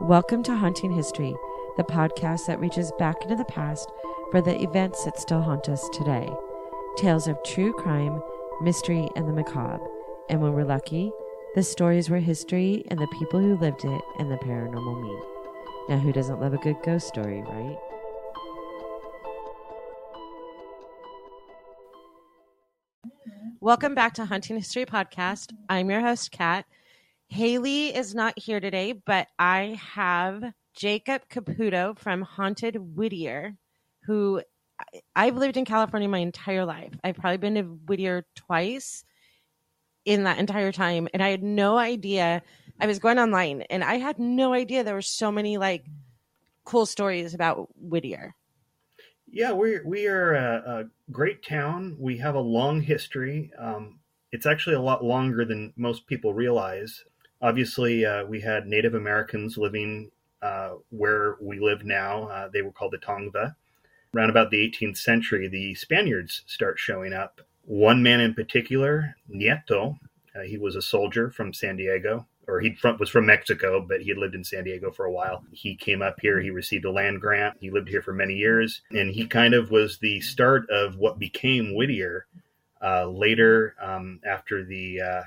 Welcome to Haunting History, the podcast that reaches back into the past for the events that still haunt us today. Tales of true crime, mystery, and the macabre. And when we're lucky, the stories where history and the people who lived it and the paranormal meet. Now, who doesn't love a good ghost story, right? Welcome back to Haunting History Podcast. I'm your host, Kat. Haley is not here today, but I have Jacob Caputo from Haunted Whittier, who I've lived in California my entire life. I've probably been to Whittier twice in that entire time, and I had no idea. I was going online, and I had no idea there were so many like cool stories about Whittier. Yeah, we we are a, a, great town. We have a long history. Um, it's actually a lot longer than most people realize. Obviously, uh, we had Native Americans living uh, where we live now. Uh, they were called the Tongva. Around about the 18th century, the Spaniards start showing up. One man in particular, Nieto, uh, he was a soldier from San Diego or he was from Mexico, but he had lived in San Diego for a while. He came up here. He received a land grant. He lived here for many years, and he kind of was the start of what became Whittier. Uh, later, um, after the uh,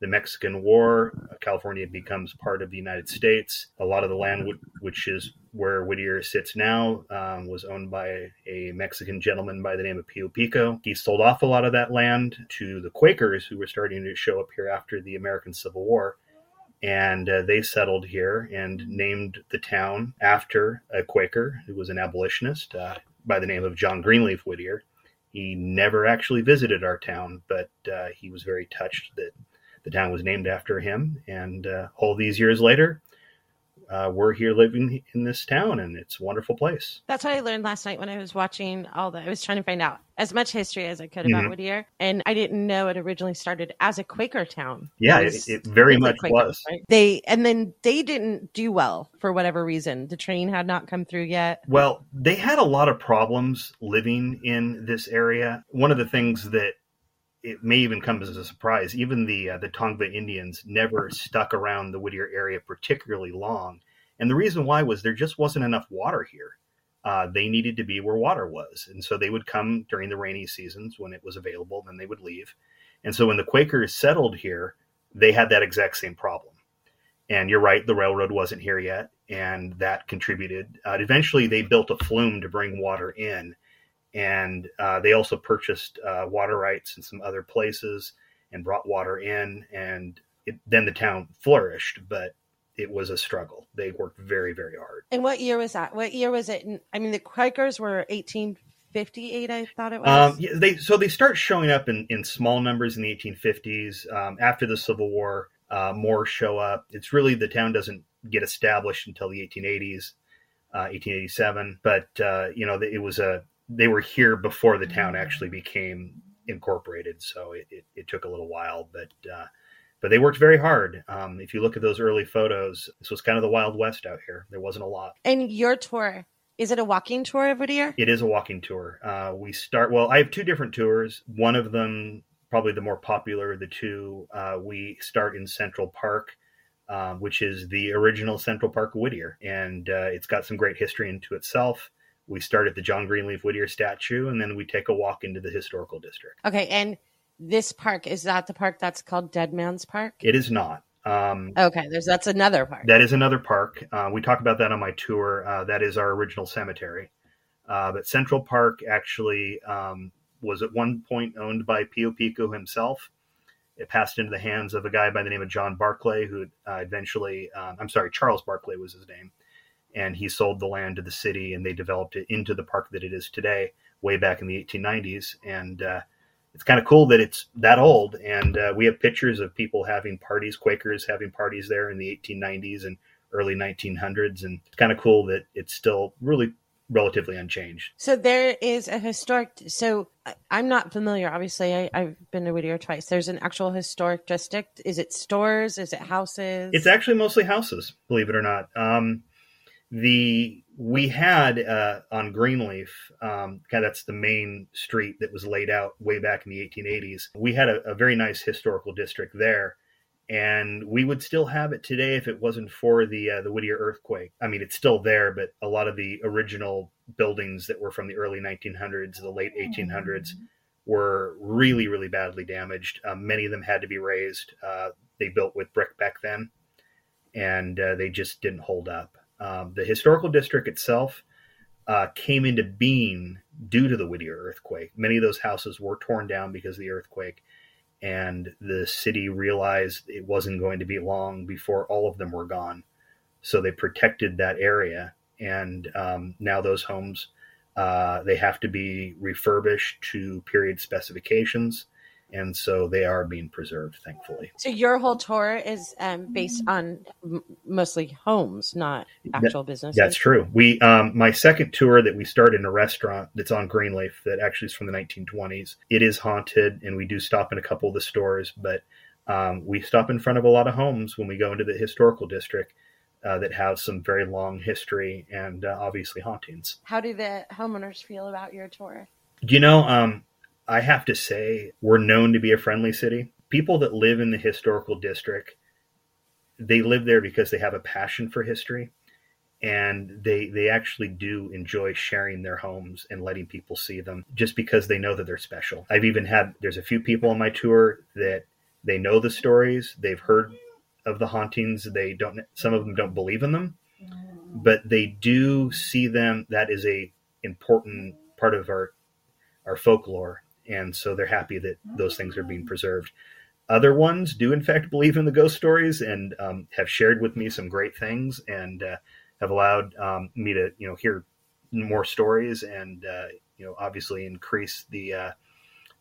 the Mexican War, California becomes part of the United States. A lot of the land, which is where Whittier sits now, um, was owned by a Mexican gentleman by the name of Pio Pico. He sold off a lot of that land to the Quakers, who were starting to show up here after the American Civil War and uh, they settled here and named the town after a Quaker who was an abolitionist uh, by the name of John Greenleaf Whittier. He never actually visited our town, but uh, he was very touched that the town was named after him. And uh, all these years later, uh, we're here living in this town and it's a wonderful place. That's what I learned last night when I was watching all the, I was trying to find out as much history as I could about mm-hmm. Whittier. And I didn't know it originally started as a Quaker town. Yeah, it, was, it, it very much Quaker, was. Right? They, and then they didn't do well for whatever reason. The train had not come through yet. Well, they had a lot of problems living in this area. One of the things that it may even come as a surprise. Even the uh, the Tongva Indians never stuck around the Whittier area particularly long, and the reason why was there just wasn't enough water here. Uh, they needed to be where water was, and so they would come during the rainy seasons when it was available. Then they would leave, and so when the Quakers settled here, they had that exact same problem. And you're right, the railroad wasn't here yet, and that contributed. Uh, eventually, they built a flume to bring water in and uh, they also purchased uh, water rights in some other places and brought water in and it, then the town flourished but it was a struggle. They worked very very hard. And what year was that? What year was it? I mean the quakers were 1858 i thought it was. um, yeah, they so they start showing up in, in small numbers in the 1850s um, after the civil war uh, more show up. It's really the town doesn't get established until the 1880s 1887 uh, but uh, you know it was a they were here before the town actually became incorporated, so it, it, it took a little while, but uh, but they worked very hard. Um, if you look at those early photos, this was kind of the Wild West out here. There wasn't a lot. And your tour is it a walking tour of Whittier? It is a walking tour. Uh, we start well. I have two different tours. One of them, probably the more popular, the two. Uh, we start in Central Park. Um, which is the original Central Park of Whittier, and uh, it's got some great history into itself we start at the John Greenleaf Whittier statue, and then we take a walk into the historical district. Okay, and this park is that the park that's called Dead Man's Park? It is not. Um, okay, there's that's another park. That is another park. Uh, we talk about that on my tour. Uh, that is our original cemetery. Uh, but Central Park actually um, was at one point owned by Pio Pico himself. It passed into the hands of a guy by the name of John Barclay, who uh, eventually, um, I'm sorry, Charles Barclay was his name and he sold the land to the city and they developed it into the park that it is today way back in the 1890s and uh, it's kind of cool that it's that old. And uh, we have pictures of people having parties quakers having parties there in the 1890s and early 1900s and it's kind of cool that it's still really relatively unchanged. So there is a historic so i'm not familiar obviously. I, have been to whittier twice. There's an actual historic district. Is it stores? Is it houses? It's actually mostly houses believe it or not. Um, the we had uh, on Greenleaf, um, kind of that's the main street that was laid out way back in the 1880s. We had a, a very nice historical district there, and we would still have it today if it wasn't for the uh, the Whittier earthquake. I mean, it's still there, but a lot of the original buildings that were from the early 1900s, the late 1800s, were really, really badly damaged. Um, many of them had to be razed. Uh, they built with brick back then, and uh, they just didn't hold up. Um, the historical district itself uh, came into being due to the Whittier earthquake. Many of those houses were torn down because of the earthquake and the city realized it wasn't going to be long before all of them were gone. So they protected that area, and um, now those homes uh, they have to be refurbished to period specifications and so they are being preserved thankfully. So your whole tour is um, based on m- mostly homes not actual that, businesses? that's true. We um, my second tour that we started in a restaurant that's on greenleaf that actually is from the 1920s it is haunted and we do stop in a couple of the stores but um, we stop in front of a lot of homes when we go into the historical district uh, that have some very long history and uh, obviously hauntings. How do the homeowners feel about your tour? You know um, I have to say, we're known to be a friendly city. People that live in the historical district, they live there because they have a passion for history and they they actually do enjoy sharing their homes and letting people see them just because they know that they're special. I've even had there's a few people on my tour that they know the stories, they've heard of the hauntings, they don't some of them don't believe in them, but they do see them that is a important part of our our folklore and so they're happy that those things are being preserved. Other ones do, in fact, believe in the ghost stories and um, have shared with me some great things and uh, have allowed um, me to, you know, hear more stories and, uh, you know, obviously increase the uh,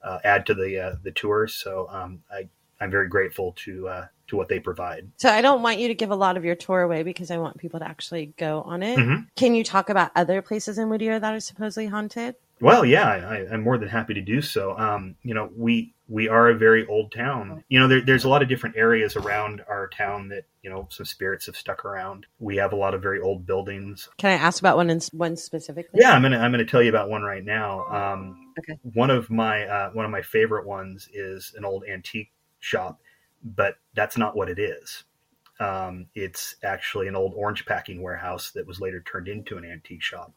uh add to the uh, the tours. So um, I I'm very grateful to uh, to what they provide. So I don't want you to give a lot of your tour away because I want people to actually go on it. Mhm. Can you talk about other places in Whittier that are supposedly haunted? Well, yeah, I, I'm more than happy to do so. Um, you know, we we are a very old town. You know, there, there's a lot of different areas around our town that you know some spirits have stuck around. We have a lot of very old buildings. Can I ask about one in one specifically? Yeah, I'm gonna I'm gonna tell you about one right now. Um, Okay. One of my uh, one of my favorite ones is an old antique shop, but that's not what it is. Um, it's actually an old orange packing warehouse that was later turned into an antique shop.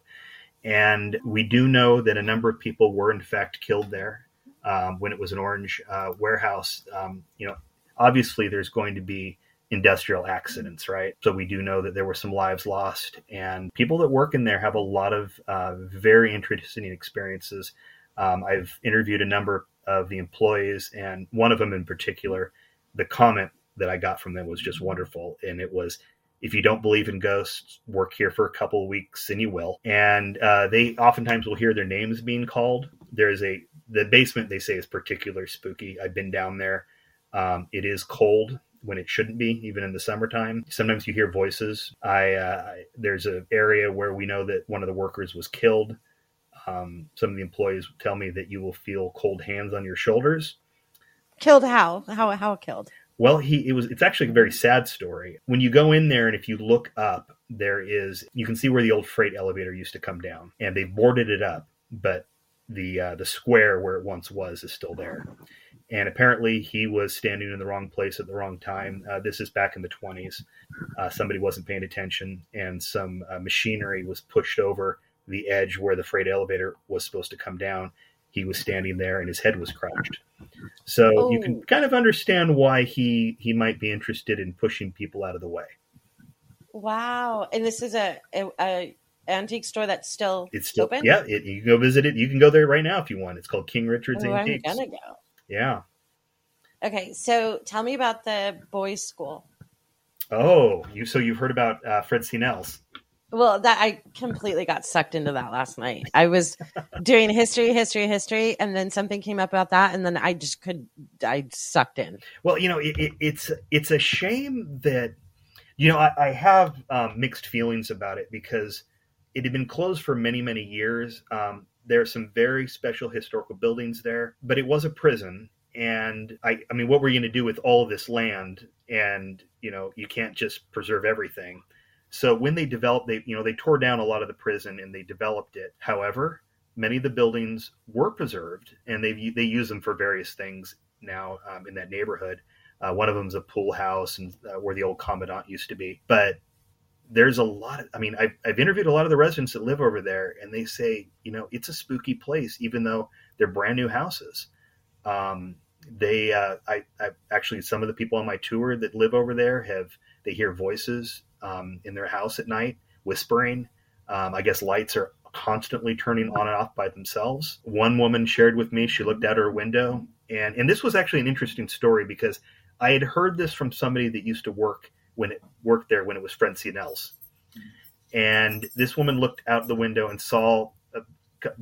And we do know that a number of people were in fact killed there um, when it was an orange uh, warehouse. Um, you know, obviously there's going to be industrial accidents, right? So we do know that there were some lives lost, and people that work in there have a lot of uh, very interesting experiences. Um, I've interviewed a number of the employees, and one of them in particular, the comment that I got from them was just wonderful, and it was, if you don't believe in ghosts, work here for a couple of weeks and you will. And uh, they oftentimes will hear their names being called. There's a the basement they say is particularly spooky. I've been down there. Um, it is cold when it shouldn't be, even in the summertime. Sometimes you hear voices. I uh, there's an area where we know that one of the workers was killed. Um, some of the employees tell me that you will feel cold hands on your shoulders. Killed how? How how killed? Well, he it was it's actually a very sad story. When you go in there and if you look up, there is you can see where the old freight elevator used to come down, and they boarded it up, but the uh, the square where it once was is still there. And apparently, he was standing in the wrong place at the wrong time. Uh, this is back in the 20s. Uh, somebody wasn't paying attention, and some uh, machinery was pushed over the edge where the freight elevator was supposed to come down. He was standing there, and his head was crushed. So you can Oh. kind of understand why he he might be interested in pushing people out of the way. Wow! And this is a, a, a antique store that's still It's still open. yeah. It, you can go visit it. You can go there right now if you want. It's called King Richard's Oh, I'm gonna go. Yeah. Okay, so tell me about the boys' school. Oh, you so you've heard about uh, Fred C. Nelles? Well, that I completely got sucked into that last night. I was doing history, history, history, and then something came up about that, and then I just could, I sucked in. Well, you know, it, it, it's it's a shame that you know I, I have um, mixed feelings about it because it had been closed for many many years. Um, there are some very special historical buildings there, but it was a prison. And I, I mean, what were you going to do with all this land? And you know, you can't just preserve everything. So when they developed, they you know they tore down a lot of the prison and they developed it. However, many of the buildings were preserved, and they they use them for various things now um, in that neighborhood. Uh, one of them is a pool house and uh, where the old commandant used to be. But there's a lot of, I mean, I've, I've interviewed a lot of the residents that live over there, and they say, you know, it's a spooky place, even though they're brand new houses. Um, they, uh, I, I actually, some of the people on my tour that live over there have, they hear voices um, in their house at night whispering. Um, I guess lights are constantly turning on and off by themselves. One woman shared with me, she looked out her window, and, and this was actually an interesting story because I had heard this from somebody that used to work when it worked there when it was Fred C. Nelles. And this woman looked out the window and saw a,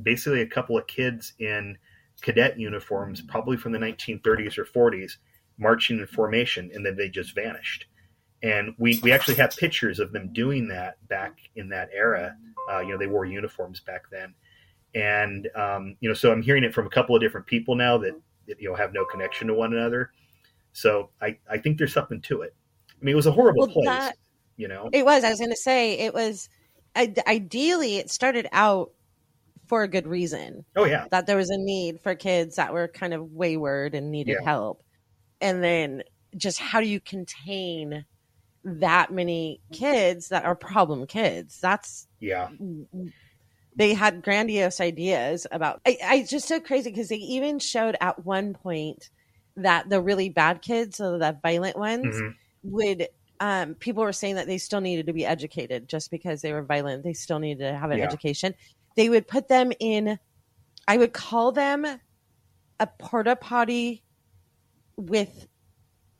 basically a couple of kids in cadet uniforms, probably from the 1930s or 40s, marching in formation, and then they just vanished. And we, we actually have pictures of them doing that back in that era. Uh, you know, they wore uniforms back then. And, um, you know, so I'm hearing it from a couple of different people now that, that, you know, have no connection to one another. So I, I think there's something to it. I mean, it was a horrible well, place, that, you know? It was. I was going to say, it was, ideally, it started out for a good reason. Oh, yeah. That there was a need for kids that were kind of wayward and needed yeah. help. And then just how do you contain that many kids that are problem kids? That's, yeah. They had grandiose ideas about. I, I just so crazy because they even showed at one point that the really bad kids, so the violent ones, mm-hmm would um, people were saying that they still needed to be educated just because they were violent. They still needed to have an yeah. education. They would put them in, I would call them a porta potty with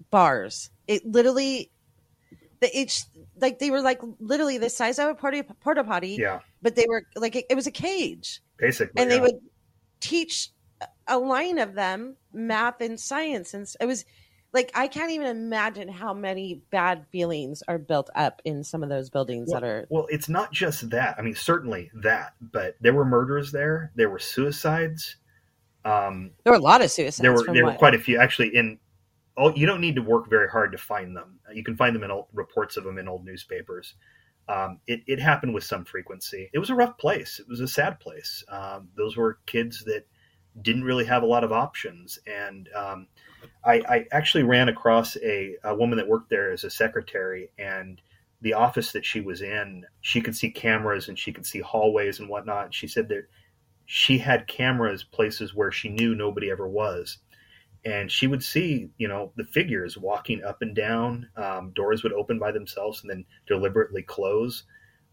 bars. It literally, each like they were like literally the size of a porta porta potty. Yeah, but they were like it, it was a cage, basically, and yeah. they would teach a line of them math and science, and it was like I can't even imagine how many bad feelings are built up in some of those buildings well, that are. Well, it's not just that. I mean, certainly that, but there were murders there. There were suicides. Um, there were a lot of suicides. There were there what? were quite a few actually. In oh, you don't need to work very hard to find them. You can find them in old, reports of them in old newspapers. Um, it, it happened with some frequency. It was a rough place. It was a sad place. Um, those were kids that didn't really have a lot of options, and um, I, I actually ran across a, a woman that worked there as a secretary, and the office that she was in, she could see cameras and she could see hallways and whatnot. She said that she had cameras places where she knew nobody ever was. And she would see, you know, the figures walking up and down. Um, doors would open by themselves and then deliberately close.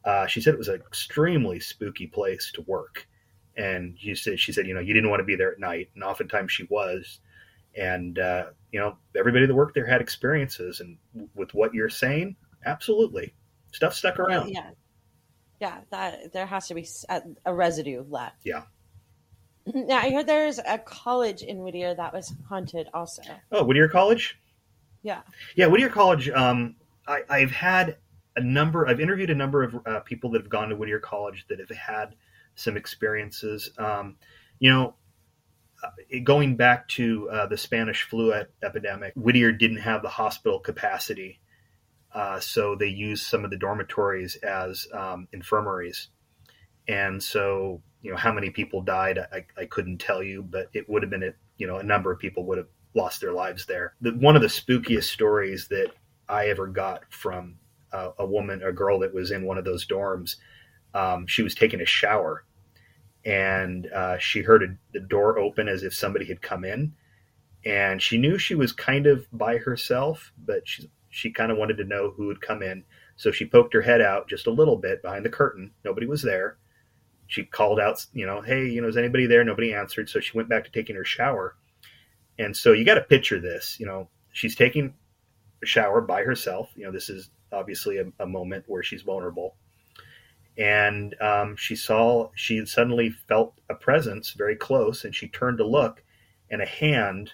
Uh, she said it was an extremely spooky place to work. And she said, she said, you know, you didn't want to be there at night. And oftentimes she was and uh, you know everybody that worked there had experiences and with what you're saying absolutely stuff stuck around yeah yeah that there has to be a, residue left yeah now i heard there's a college in whittier that was haunted also. Oh whittier college? Yeah. Yeah whittier college um, I, i've had a number i've interviewed a number of uh, people that have gone to whittier college that have had some experiences. Um, you know uh, going back to uh, the Spanish flu epidemic, Whittier didn't have the hospital capacity, uh, so they used some of the dormitories as um, infirmaries. And so, you know, how many people died, I, I, couldn't tell you, but it would have been, a, you know, a number of people would have lost their lives there. The, one of the spookiest stories that I ever got from a woman, a girl that was in one of those dorms, um, she was taking a shower and uh, she heard a, the door open as if somebody had come in and she knew she was kind of by herself but she, she kind of wanted to know who had come in. So she poked her head out just a little bit behind the curtain. Nobody was there she called out you know hey you know is anybody there? Nobody answered. So she went back to taking her shower. And so you got to picture this you know she's taking a shower by herself. You know this is obviously a, a moment where she's vulnerable. And um, she saw she suddenly felt a presence very close and she turned to look and a hand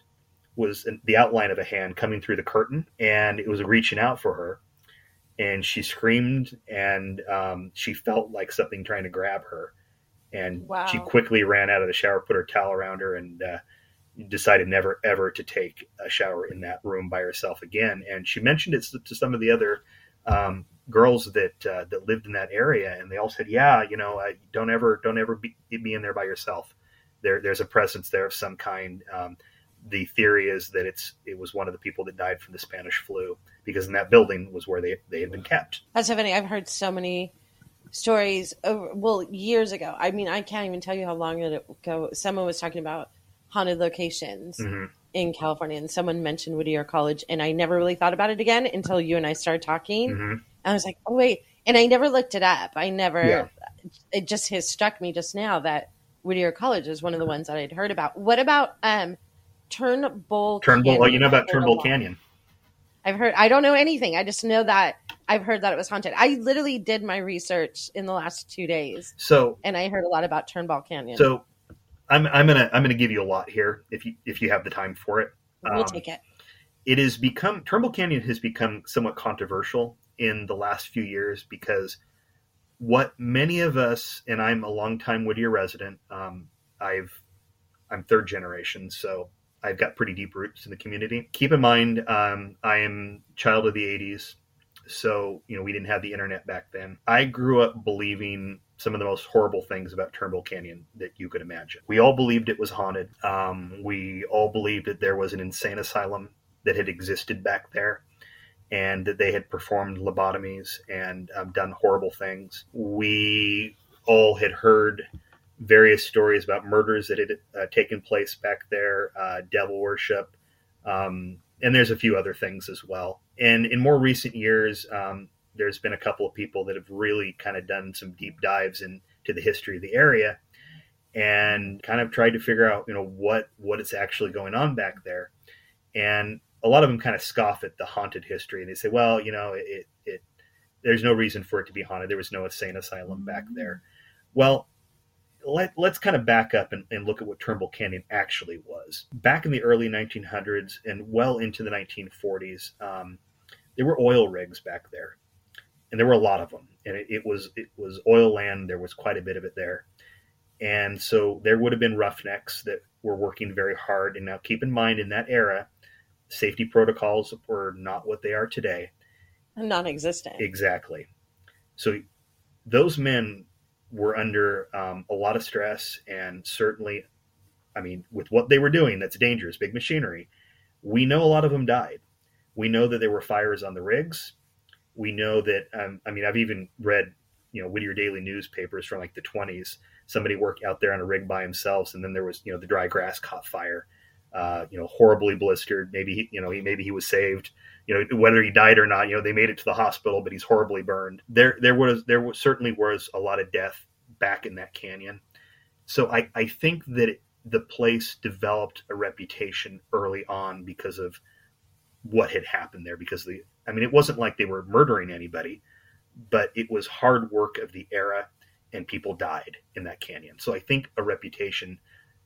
was the outline of a hand coming through the curtain and it was reaching out for her. And she screamed and um, she felt like something trying to grab her and wow. she quickly ran out of the shower put her towel around her and uh, decided never ever to take a shower in that room by herself again and she mentioned it to some of the other um, girls that uh, that lived in that area, and they all said, "Yeah, you know, uh, don't ever don't ever be, be in there by yourself. There there's a presence there of some kind." Um, the theory is that it's it was one of the people that died from the Spanish flu because in that building was where they they had been kept. That's so funny. I've heard so many stories over well years ago. I mean, I can't even tell you how long ago. Someone was talking about haunted locations Mhm. in California, and someone mentioned Whittier College, and I never really thought about it again until you and I started talking. Mhm. I was like, oh wait, and I never looked it up. I never. Yeah. It just has struck me just now that Whittier College is one of the ones that I'd heard about. What about um, Turnbull? Turnbull. Oh, you know about I've heard a Turnbull. Canyon? I've heard. I don't know anything. I just know that I've heard that it was haunted. I literally did my research in the last two days, So and I heard a lot about Turnbull Canyon. so I'm I'm gonna I'm gonna give you a lot here if you if you have the time for it. we'll Um, take it. it has become Turnbull Canyon has become somewhat controversial in the last few years because what many of us and I'm a longtime Whittier resident. Um, I've I'm third generation, so I've got pretty deep roots in the community. Keep in mind, um, I am child of the '80s, so you know we didn't have the internet back then. I grew up believing some of the most horrible things about Turnbull Canyon that you could imagine. We all believed it was haunted. Um, we all believed that there was an insane asylum that had existed back there and that they had performed lobotomies and um, done horrible things. We all had heard various stories about murders that had uh, taken place back there, uh, devil worship, um, and there's a few other things as well. And in more recent years, um, there's been a couple of people that have really kind of done some deep dives into the history of the area and kind of tried to figure out, you know, what what is actually going on back there. And a lot of them kind of scoff at the haunted history and they say, well, you know, it, it there's no reason for it to be haunted. There was no insane asylum back there. Well, let, let's kind of back up and, and look at what Turnbull Canyon actually was. Back in the early 1900s and well into the 1940s, um, there were oil rigs back there, and there were a lot of them. And it, it was it was oil land. There was quite a bit of it there, and so there would have been roughnecks that were working very hard. And now, keep in mind, in that era, safety protocols were not what they are today. And Non-existent. Exactly. So those men were under um, a lot of stress, and certainly, I mean, with what they were doing, that's dangerous, big machinery. We know a lot of them died. We know that there were fires on the rigs. We know that, um, I mean, I've even read, you know, Whittier Daily newspapers from like the 20s. Somebody worked out there on a rig by himself, and then there was, you know, the dry grass caught fire. Uh, you know, horribly blistered. Maybe he, you know, he maybe he was saved. You know whether he died or not you know they made it to the hospital but he's horribly burned. There there was there was, certainly was a lot of death back in that canyon. So i i think that it, the place developed a reputation early on because of what had happened there because the i mean it wasn't like they were murdering anybody but it was hard work of the era and people died in that canyon. So i think a reputation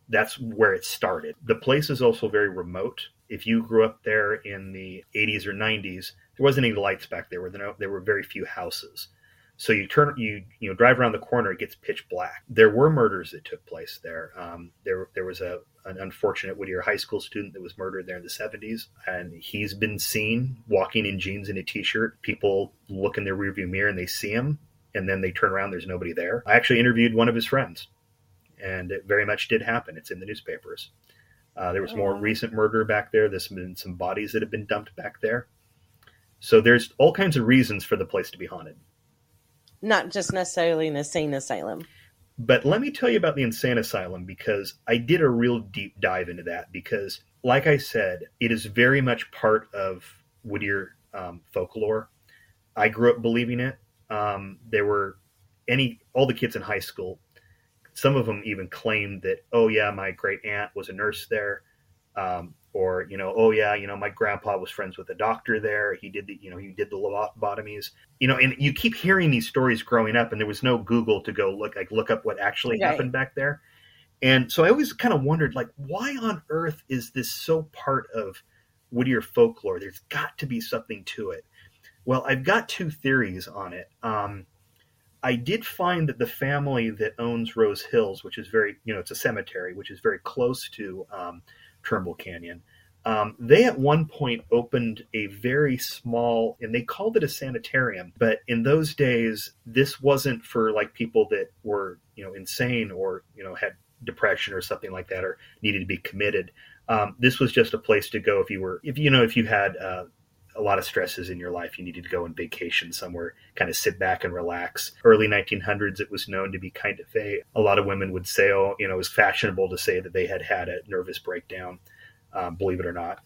that's where it started the place is also very remote if you grew up there in the 80s or 90s, there wasn't any lights back there. There were, very few houses. So you turn, you you know, drive around the corner, it gets pitch black. There were murders that took place there. Um, there there was a an unfortunate Whittier High School student that was murdered there in the 70s, and he's been seen walking in jeans and a t-shirt. People look in their rearview mirror and they see him, and then they turn around, there's nobody there. I actually interviewed one of his friends, and it very much did happen. It's in the newspapers. Uh, there was more Oh. recent murder back there. There's been some bodies that have been dumped back there. So there's all kinds of reasons for the place to be haunted. Not just necessarily an insane asylum. But let me tell you about the insane asylum because I did a real deep dive into that. Because, like I said, it is very much part of Whittier um, folklore. I grew up believing it. Um, there were any all the kids in high school. Some of them even claimed that, oh yeah, my great aunt was a nurse there, um, or you know, oh yeah, you know, my grandpa was friends with a doctor there. He did the, you know, he did the lobotomies. You know, and you keep hearing these stories growing up, and there was no Google to go look like look up what actually Right. happened back there. And so I always kind of wondered, like, why on earth is this so part of Whittier folklore? There's got to be something to it. Well, I've got two theories on it. Um, I did find that the family that owns Rose Hills, which is very, you know, it's a cemetery, which is very close to um, Turnbull Canyon, um, they at one point opened a very small, and they called it a sanitarium. But in those days, this wasn't for like people that were, you know, insane or, you know, had depression or something like that, or needed to be committed. Um, this was just a place to go if you were, if you know, if you had uh, a lot of stresses in your life, you needed to go on vacation somewhere, kind of sit back and relax. Early 1900s, it was known to be kind of a, a lot of women would say, oh, you know, it was fashionable to say that they had had a nervous breakdown, um, believe it or not.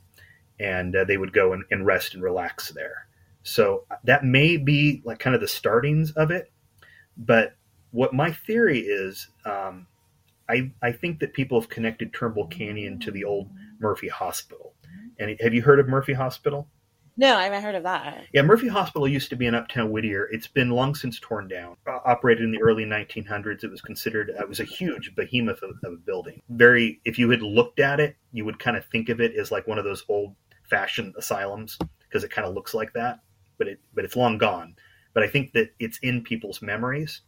And uh, they would go and, and rest and relax there. So that may be like kind of the startings of it. But what my theory is, um, I, I think that people have connected Turnbull Canyon to the old Murphy Hospital. And have you heard of Murphy Hospital? No, I haven't heard of that. Yeah, Murphy Hospital used to be in Uptown Whittier. It's been long since torn down. Uh, operated in the early 1900s. It was considered uh, it was a huge behemoth of, of, a building. Very, if you had looked at it, you would kind of think of it as like one of those old-fashioned asylums because it kind of looks like that. But it, but it's long gone. But I think that it's in people's memories,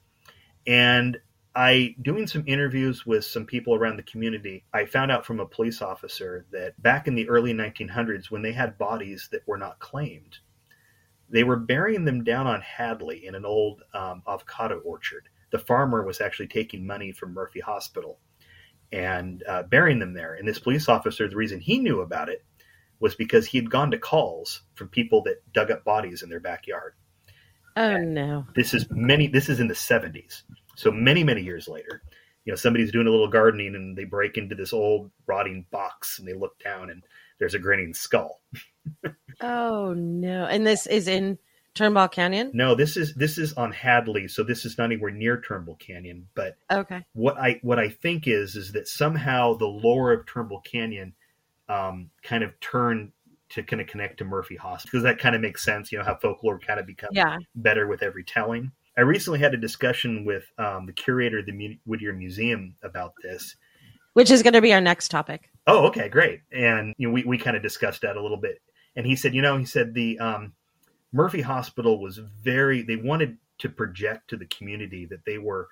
and I doing some interviews with some people around the community, I found out from a police officer that back in the early 1900s when they had bodies that were not claimed, they were burying them down on Hadley in an old um, avocado orchard. The farmer was actually taking money from Murphy Hospital and uh, burying them there. And this police officer, the reason he knew about it was because he had gone to calls from people that dug up bodies in their backyard. Oh and no! This is many. This is in the 70s. So many, many years later, you know, somebody's doing a little gardening and they break into this old rotting box and they look down and there's a grinning skull. oh no! And this is in Turnbull Canyon? No, this is this is on Hadley, so this is not anywhere near Turnbull Canyon. But okay, what I what I think is is that somehow the lore of Turnbull Canyon um, kind of turned to kind of connect to Murphy Hospital because that kind of makes sense. You know how folklore kind of becomes yeah. better with every telling. I recently had a discussion with um, the curator of the Whittier Museum about this, which is going to be our next topic. Oh, okay, great. And you know, we we kind of discussed that a little bit. And he said, you know, he said the um, Murphy Hospital was very. They wanted to project to the community that they were.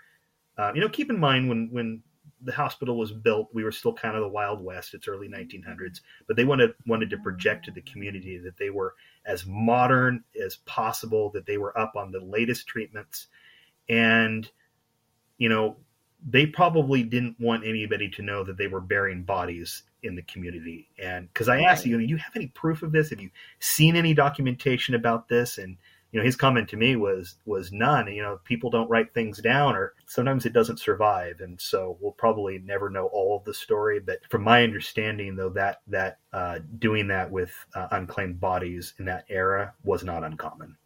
Uh, you know, keep in mind when when the hospital was built, we were still kind of the Wild West. It's early 1900s, but they wanted wanted to project to the community that they were as modern as possible, that they were up on the latest treatments, and you know they probably didn't want anybody to know that they were burying bodies in the community. And because I asked right. you, do you have any proof of this? Have you seen any documentation about this? And you know his comment to me was was none you know people don't write things down or sometimes it doesn't survive. And so we'll probably never know all of the story. But from my understanding though that that uh, doing that with uh, unclaimed bodies in that era was not uncommon.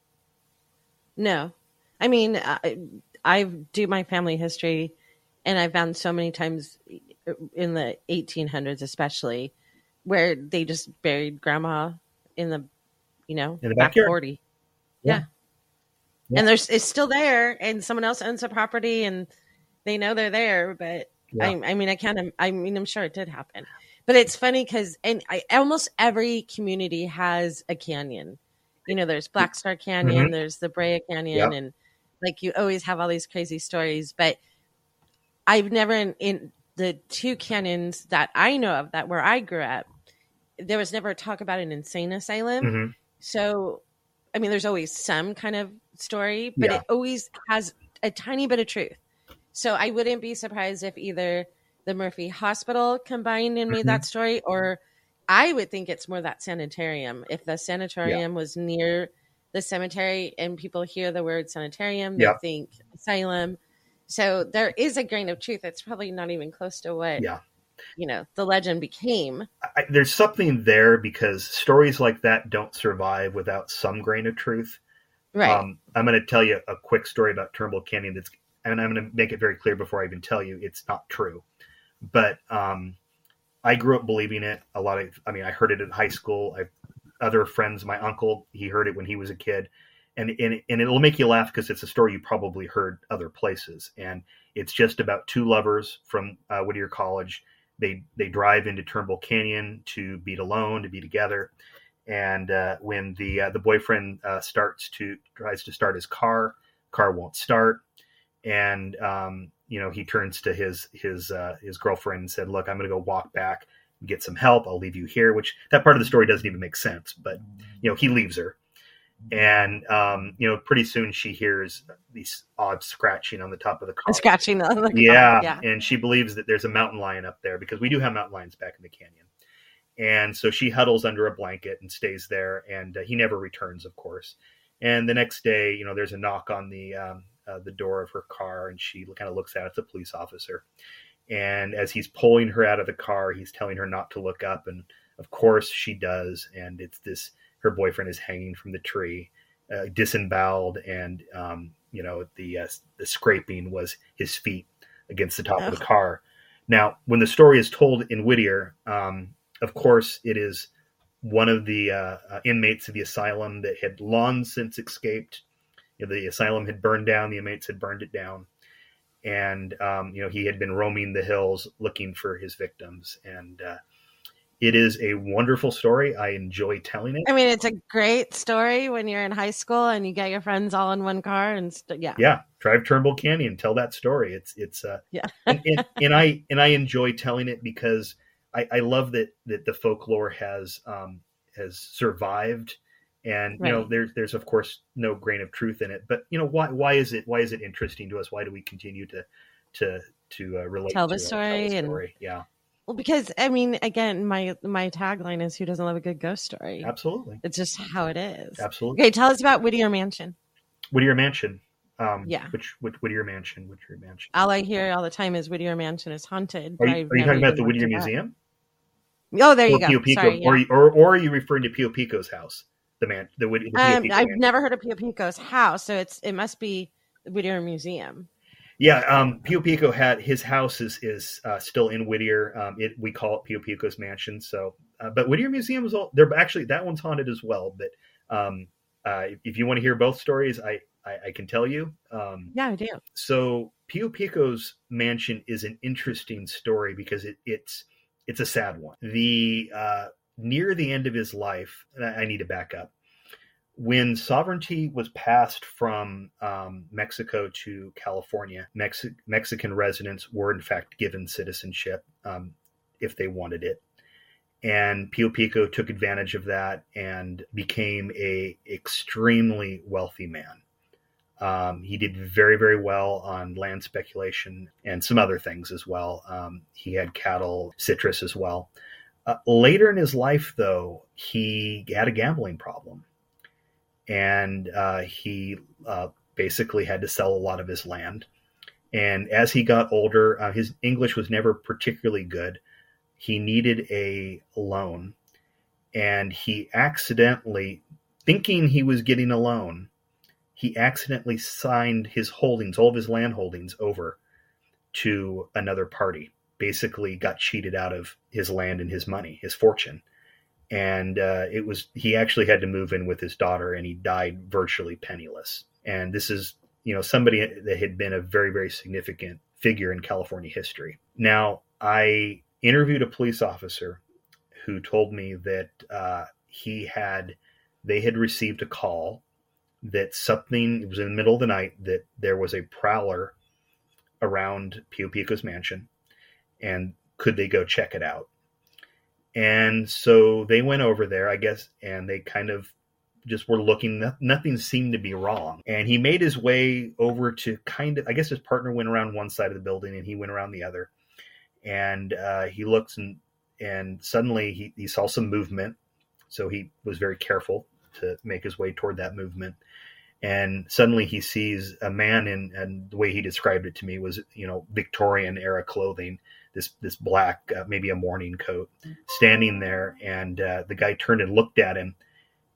No. I mean I, I do my family history and i've found so many times in the 1800s especially where they just buried grandma in the you know in the back 40 yeah. yeah. And there's it's still there and someone else owns the property and they know they're there, but yeah. I, I mean I kind of I mean I'm sure it did happen. But it's funny because and I, almost every community has a canyon. You know, there's Black Star Canyon, mm-hmm. there's the Brea Canyon, and like you always have all these crazy stories. But I've never in, in the two canyons that I know of that where I grew up, there was never talk about an insane asylum. Mm-hmm. So I mean, there's always some kind of story, but yeah. it always has a tiny bit of truth. So I wouldn't be surprised if either the Murphy Hospital combined and made mm-hmm. that story, or I would think it's more that sanitarium. If the sanitarium yeah. was near the cemetery and people hear the word sanitarium, they yeah. think asylum. So there is a grain of truth. It's probably not even close to what yeah you know the legend became. I, there's something there because stories like that don't survive without some grain of truth. Right. Um, i'm going to tell you a quick story about turnbull canyon that's and i'm going to make it very clear before i even tell you it's not true. But um, i grew up believing it. A lot of i mean i heard it in high school. I other friends my uncle he heard it when he was a kid. And and, and it'll make you laugh because it's a story you probably heard other places. And it's just about two lovers from uh, whittier college they they drive into Turnbull Canyon to be alone, to be together. And uh, when the uh, the boyfriend uh, starts to tries to start his car, car won't start, and um, you know he turns to his his uh, his girlfriend and said, "Look, I'm going to go walk back and get some help. I'll leave you here." Which that part of the story doesn't even make sense, but you know he leaves her, and um, you know, pretty soon she hears these odd scratching on the top of the car. Scratching on the car. yeah, Yeah. and she believes that there's a mountain lion up there because we do have mountain lions back in the canyon. And so she huddles under a blanket and stays there, and uh, he never returns, of course. And the next day, you know, there's a knock on the um, uh, the door of her car, and she kind of looks out. It's a police officer, and as he's pulling her out of the car, he's telling her not to look up, and of course she does. And it's this her boyfriend is hanging from the tree, uh, disemboweled, and um, you know the uh, the scraping was his feet against the top of the car. Now, when the story is told in Whittier, um, of course, it is one of the uh, uh, inmates of the asylum that had long since escaped. You know, the asylum had burned down; the inmates had burned it down, and um, you know he had been roaming the hills looking for his victims. And uh, it is a wonderful story. I enjoy telling it. I mean, it's a great story when you're in high school and you get your friends all in one car and st- yeah. yeah drive turnbull canyon tell that story it's it's uh Yeah. and, and, and i and i enjoy telling it because i i love that that the folklore has um has survived and you know there's there's of course no grain of truth in it but you know why why is it why is it interesting to us why do we continue to to to uh, relate Tell to the it, story and- story yeah Well, because I mean, again, my my tagline is "Who doesn't love a good ghost story?" absolutely It's just how it is. absolutely Okay, tell us about Whittier Mansion. whittier mansion um Yeah. which, which whittier mansion whittier mansion All I hear all the time is Whittier Mansion is haunted. are you, are you talking about the whittier museum Oh, there you go. Pio Pico, Sorry, yeah. or, or or are you referring to Pio Pico's house, the man, the, the Pio Um, Pico I've man? never heard of Pio Pico's house, so it's it must be Whittier Museum. Yeah, um, Pio Pico had his house is is uh, still in Whittier. Um, it we call it Pio Pico's mansion. So, uh, but Whittier Museum is all they're actually that one's haunted as well. But um, uh, if you want to hear both stories, I I, I can tell you. Um, Yeah, I do. so Pio Pico's mansion is an interesting story because it, it's it's a sad one. The uh, near the end of his life, I need to back up. When sovereignty was passed from um, Mexico to California, Mexi- Mexican residents were in fact given citizenship um, if they wanted it, and Pio Pico took advantage of that and became a extremely wealthy man. Um, he did very, very well on land speculation and some other things as well. Um, he had cattle, citrus as well. Uh, later in his life, though, he had a gambling problem. And uh, he uh, basically had to sell a lot of his land. And as he got older, uh, his English was never particularly good. He needed a loan. And he accidentally, thinking he was getting a loan, he accidentally signed his holdings, all of his land holdings, over to another party. Basically, got cheated out of his land and his money, his fortune, and uh, it was he actually had to move in with his daughter, and he died virtually penniless. And this is you know somebody that had been a very very significant figure in California history. Now, I interviewed a police officer who told me that uh, he had they had received a call that something it was in the middle of the night that there was a prowler around Pio Pico's mansion and could they go check it out and so they went over there i guess and they kind of just were looking nothing seemed to be wrong. And he made his way over to kind of i guess his partner went around one side of the building and he went around the other. And uh, he looks and and suddenly he, he saw some movement. So he was very careful to make his way toward that movement. And suddenly he sees a man in and the way he described it to me was you know victorian era clothing this this black uh, maybe a morning coat standing there and uh, the guy turned and looked at him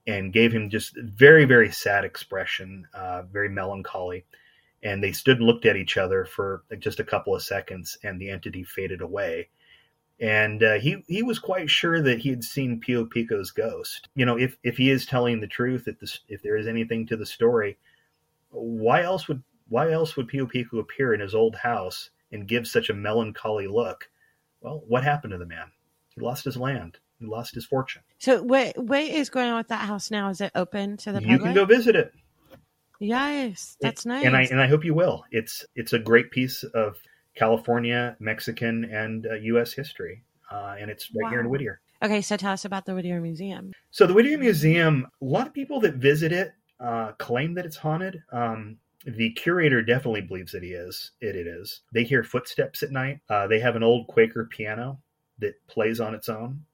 and gave him just very very sad expression uh, very melancholy and they stood and looked at each other for just a couple of seconds and the entity faded away and uh, he he was quite sure that he had seen Pio Pico's ghost. You know, if if he is telling the truth, if this if there is anything to the story, why else would why else would Pio Pico appear in his old house and give such a melancholy look? Well, what happened to the man? He lost his land. He lost his fortune. So what what is going on with that house now? Is it open to the You public? You can go visit it. Yes, that's nice. and I and I hope you will. It's it's a great piece of California, Mexican, and uh, U.S. history, uh, and it's right here in Whittier. okay, so tell us about the Whittier Museum. So the Whittier Museum, a lot of people that visit it uh, claim that it's haunted. Um, the curator definitely believes that he is. It, it is. They hear footsteps at night. Uh, they have an old Quaker piano that plays on its own.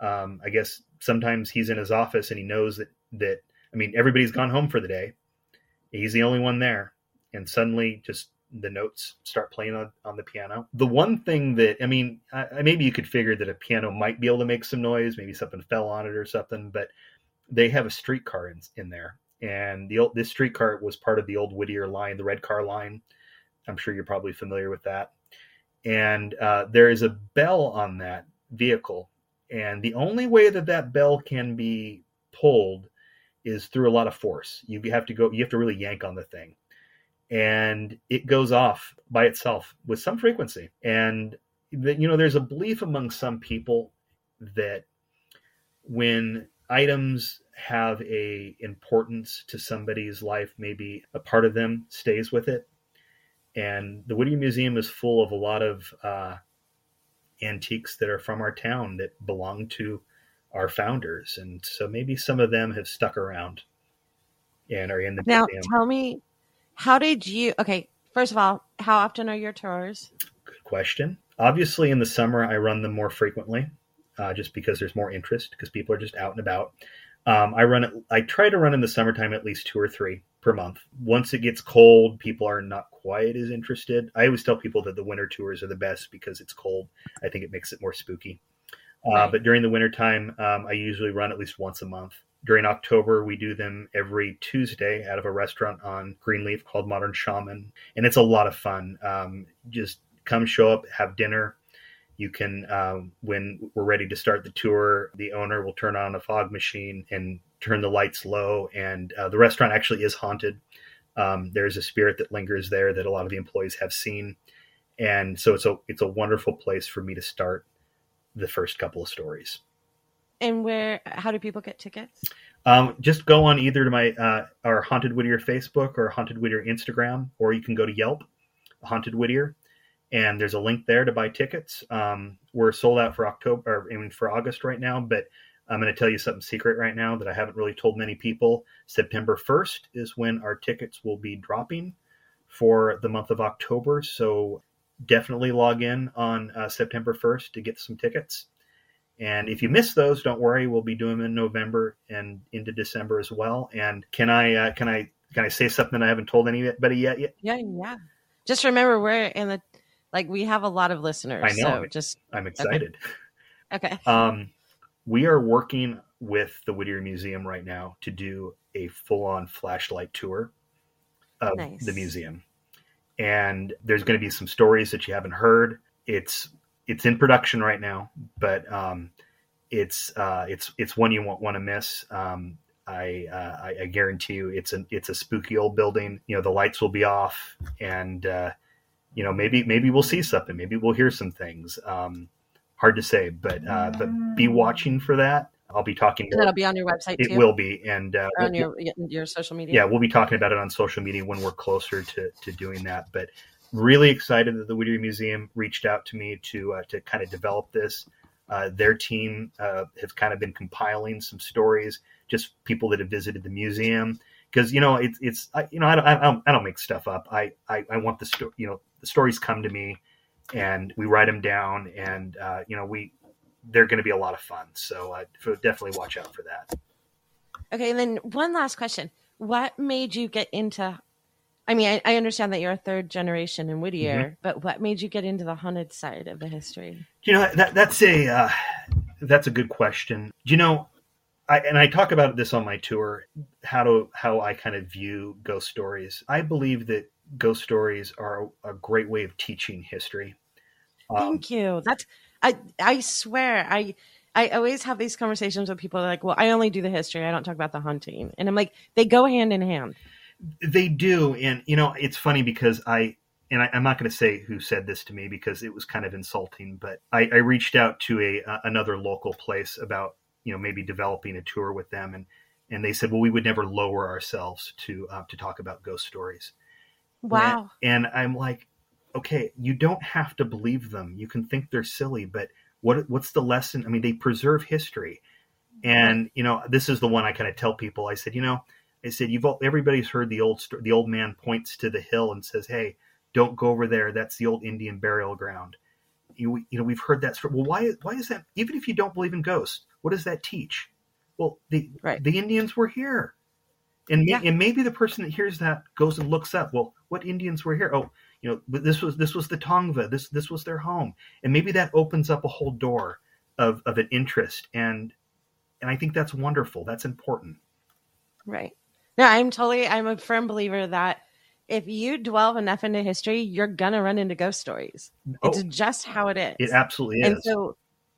Um, I guess sometimes he's in his office and he knows that that I mean everybody's gone home for the day. He's the only one there, and suddenly just the notes start playing on, on the piano. The one thing that I mean, I, maybe you could figure that a piano might be able to make some noise, maybe something fell on it or something, but they have a streetcar in, in there, and the old, this streetcar was part of the old Whittier line, the red car line. I'm sure you're probably familiar with that. And uh, there is a bell on that vehicle, and the only way that that bell can be pulled is through a lot of force. You have to go, you have to really yank on the thing, and it goes off by itself with some frequency. And you know, there's a belief among some people that when items have a importance to somebody's life maybe a part of them stays with it. And the whittier museum is full of a lot of uh, antiques that are from our town that belong to our founders. And so maybe some of them have stuck around and are in the now museum. tell me how did you okay first of all how often are your tours? Good question. Obviously in the summer i run them more frequently uh, just because there's more interest because people are just out and about. Um, I run it. I try to run in the summertime at least two or three per month. Once it gets cold, people are not quite as interested. I always tell people that the winter tours are the best because it's cold. I think it makes it more spooky. Uh, right. But during the wintertime, um, I usually run at least once a month. During October, we do them every Tuesday out of a restaurant on Greenleaf called Modern Shaman, and it's a lot of fun. Um, just come show up, have dinner, you can, um, when we're ready to start the tour, the owner will turn on a fog machine and turn the lights low. And uh, the restaurant actually is haunted. Um, there's a spirit that lingers there that a lot of the employees have seen, and so it's a it's a wonderful place for me to start the first couple of stories. And where? How do people get tickets? Um, just go on either to my uh, our Haunted Whittier Facebook or Haunted Whittier Instagram, or you can go to Yelp, Haunted Whittier, and there's a link there to buy tickets. Um, we're sold out for October, or I mean for August right now, but I'm going to tell you something secret right now that I haven't really told many people. September 1st is when our tickets will be dropping for the month of October. So definitely log in on uh, September 1st to get some tickets. And if you miss those, don't worry. We'll be doing them in November and into December as well. And can I uh, can I can I say something I haven't told anybody yet? Yet? Yeah, yeah. Just remember we're in the like we have a lot of listeners. I know. So just I'm excited. Okay. okay. Um, we are working with the Whittier Museum right now to do a full-on flashlight tour of nice. the museum, and there's going to be some stories that you haven't heard. It's it's in production right now, but um, it's uh, it's it's one you won't want to miss. Um, I, uh, I, I guarantee you, it's a it's a spooky old building. You know, the lights will be off, and uh, you know, maybe maybe we'll see something. Maybe we'll hear some things. Um, hard to say, but uh, but be watching for that. I'll be talking. That'll be on your website. It will be, and uh, on your your social media. Yeah, we'll be talking about it on social media when we're closer to to doing that. But really excited that the Whittier Museum reached out to me to uh, to kind of develop this. Uh, their team uh, have kind of been compiling some stories, just people that have visited the museum, because you know it's it's I, you know I don't, I don't I don't make stuff up. I I, I want the story. You know the stories come to me, and we write them down, and uh, you know we they're going to be a lot of fun. So uh, definitely watch out for that. Okay, and then one last question: What made you get into? I mean, I, I understand that you're a third generation in Whittier, mm-hmm. but what made you get into the haunted side of the history? You know that that's a uh, that's a good question. You know, I, and I talk about this on my tour, how to how I kind of view ghost stories. I believe that ghost stories are a, a great way of teaching history. Um, Thank you. That's I I swear I I always have these conversations with people like, well, I only do the history. I don't talk about the hunting. And I'm like, they go hand in hand. They do. And, you know, it's funny because I, and I, am not going to say who said this to me because it was kind of insulting, but I, I reached out to a, uh, another local place about you know maybe developing a tour with them and and they said well we would never lower ourselves to uh, to talk about ghost stories wow and, and, i'm like okay you don't have to believe them you can think they're silly but what what's the lesson i mean they preserve history and you know this is the one i kind of tell people i said you know I said, "You've all, everybody's heard the old story. The old man points to the hill and says, "Hey, don't go over there. That's the old Indian burial ground." You, you know, we've heard that story. Well, why why is that? Even if you don't believe in ghosts, what does that teach? Well, the Right. the Indians were here, and Yeah. and maybe the person that hears that goes and looks up. Well, what Indians were here? Oh, you know, this was this was the Tongva. This this was their home, and maybe that opens up a whole door of of an interest, and and I think that's wonderful. That's important. Right. No, I'm totally, I'm a firm believer that if you dwell enough into history, you're to run into ghost stories. Oh. It's Oh, just how it is. it absolutely and is. And so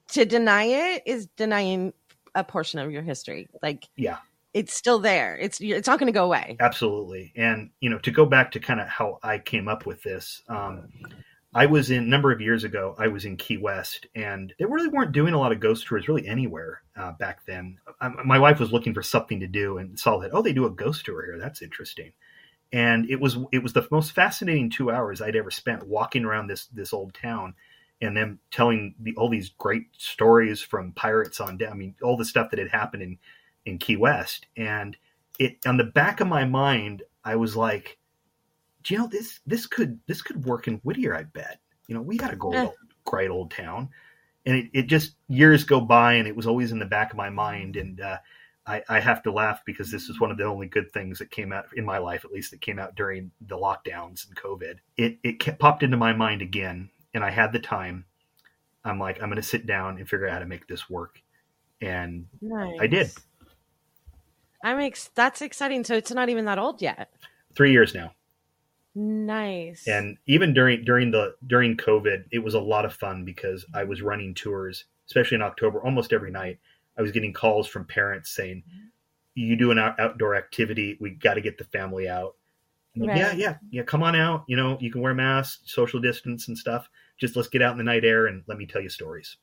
to deny it is denying a portion of your history. Like yeah. It's still there. It's it's not going to go away. Absolutely. And, you know, to go back to kind of how I came up with this, um, I was in a number of years ago, I was in Key West and they really weren't doing a lot of ghost tours really anywhere uh, back then. I, my wife was looking for something to do and saw that, oh, they do a ghost tour here. That's interesting. And it was, it was the most fascinating two hours I'd ever spent walking around this, this old town and them telling the, all these great stories from pirates on down. I mean, all the stuff that had happened in, in Key West. And it, on the back of my mind, I was like, do you know this this could this could work in Whittier, I bet. You know, we got a old, great old town. And it, it just years go by and it was always in the back of my mind. And uh, I, I have to laugh because this is one of the only good things that came out in my life, at least that came out during the lockdowns and COVID. It it kept, popped into my mind again, and I had the time. I'm like, I'm going to sit down and figure out how to make this work. And Nice. I did. I'm ex- that's exciting. So it's not even that old yet. three years now. Nice. and even during during the during covid it was a lot of fun because i was running tours especially in october almost every night i was getting calls from parents saying you do an out- outdoor activity we got to get the family out like, Right. yeah yeah yeah come on out you know you can wear masks social distance and stuff just let's get out in the night air and let me tell you stories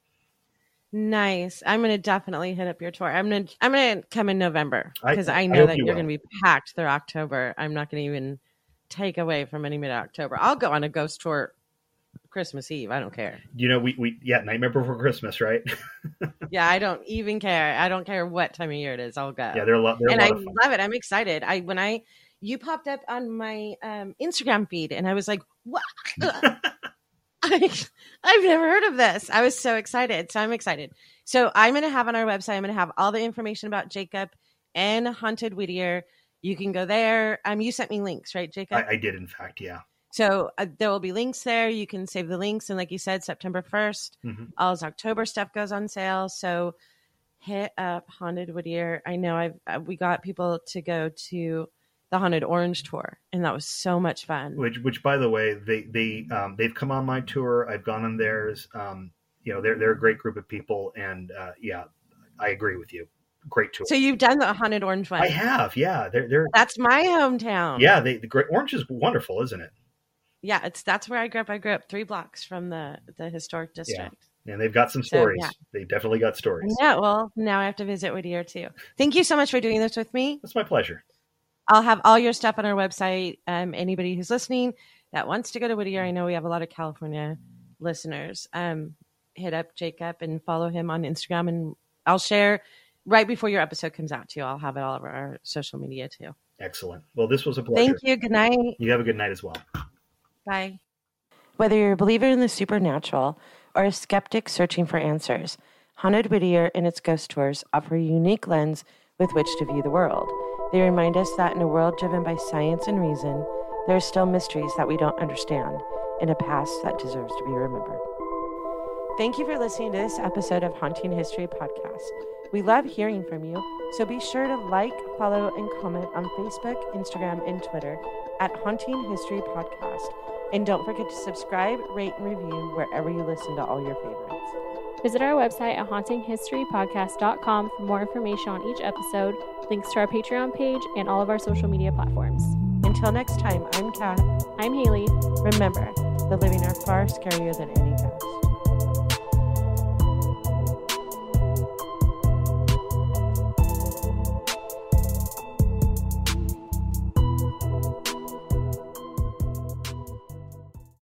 Nice. I'm gonna definitely hit up your tour. I'm gonna I'm gonna come in November because I, I know hope that you you're will. gonna be packed through October. I'm not gonna even take away from any mid October. I'll go on a ghost tour Christmas Eve. I don't care. you know we, we yeah nightmare before christmas right Yeah, I don't even care. I don't care what time of year it is. I'll go. yeah they're a lot they're and a I lot fun love it. I'm excited. I when I you popped up on my um, Instagram feed, and I was like, "What? I, I've never heard of this." I was so excited. So I'm excited. So I'm going to have on our website. I'm going to have all the information about Jacob and Haunted Whittier. You can go there. Um, you sent me links, right, Jacob? I, I did in fact yeah So uh, there will be links there. You can save the links, and like you said, September first, Mhm. all his October stuff goes on sale. So hit up Haunted Whittier. I know I've uh, we got people to go to the Haunted Orange tour, and that was so much fun. which which by the way they they um, they've come on my tour i've gone on theirs um, you know they're they're a great group of people and uh, yeah i agree with you great tour So you've done the Haunted Orange one. i have yeah they're they're That's my hometown. yeah they the great orange is wonderful isn't it yeah. It's that's where I grew up. I grew up three blocks from the the historic district. Yeah and they've got some So, stories yeah. they definitely got stories Yeah. Well, now I have to visit Whittier too. Thank you so much for doing this with me. It's my pleasure I'll have all your stuff on our website. Um, anybody who's listening that wants to go to Whittier, I know we have a lot of California listeners. Um, hit up Jacob and follow him on Instagram, and I'll share right before your episode comes out too. I'll have it all over our social media too. excellent well this was a pleasure Thank you. Good night. you have a good night as well Bye. Whether you're a believer in the supernatural or a skeptic searching for answers, Haunted Whittier and its ghost tours offer a unique lens with which to view the world. They remind us that in a world driven by science and reason, there are still mysteries that we don't understand and a past that deserves to be remembered. Thank you for listening to this episode of Haunting History Podcast. We love hearing from you, so be sure to like, follow, and comment on Facebook, Instagram, and Twitter at Haunting History Podcast. And don't forget to subscribe, rate, and review wherever you listen to all your favorites. Visit our website at hauntinghistorypodcast.com for more information on each episode, links to our Patreon page, and all of our social media platforms. Until next time, I'm Kat. I'm Haley. Remember, the living are far scarier than any ghost.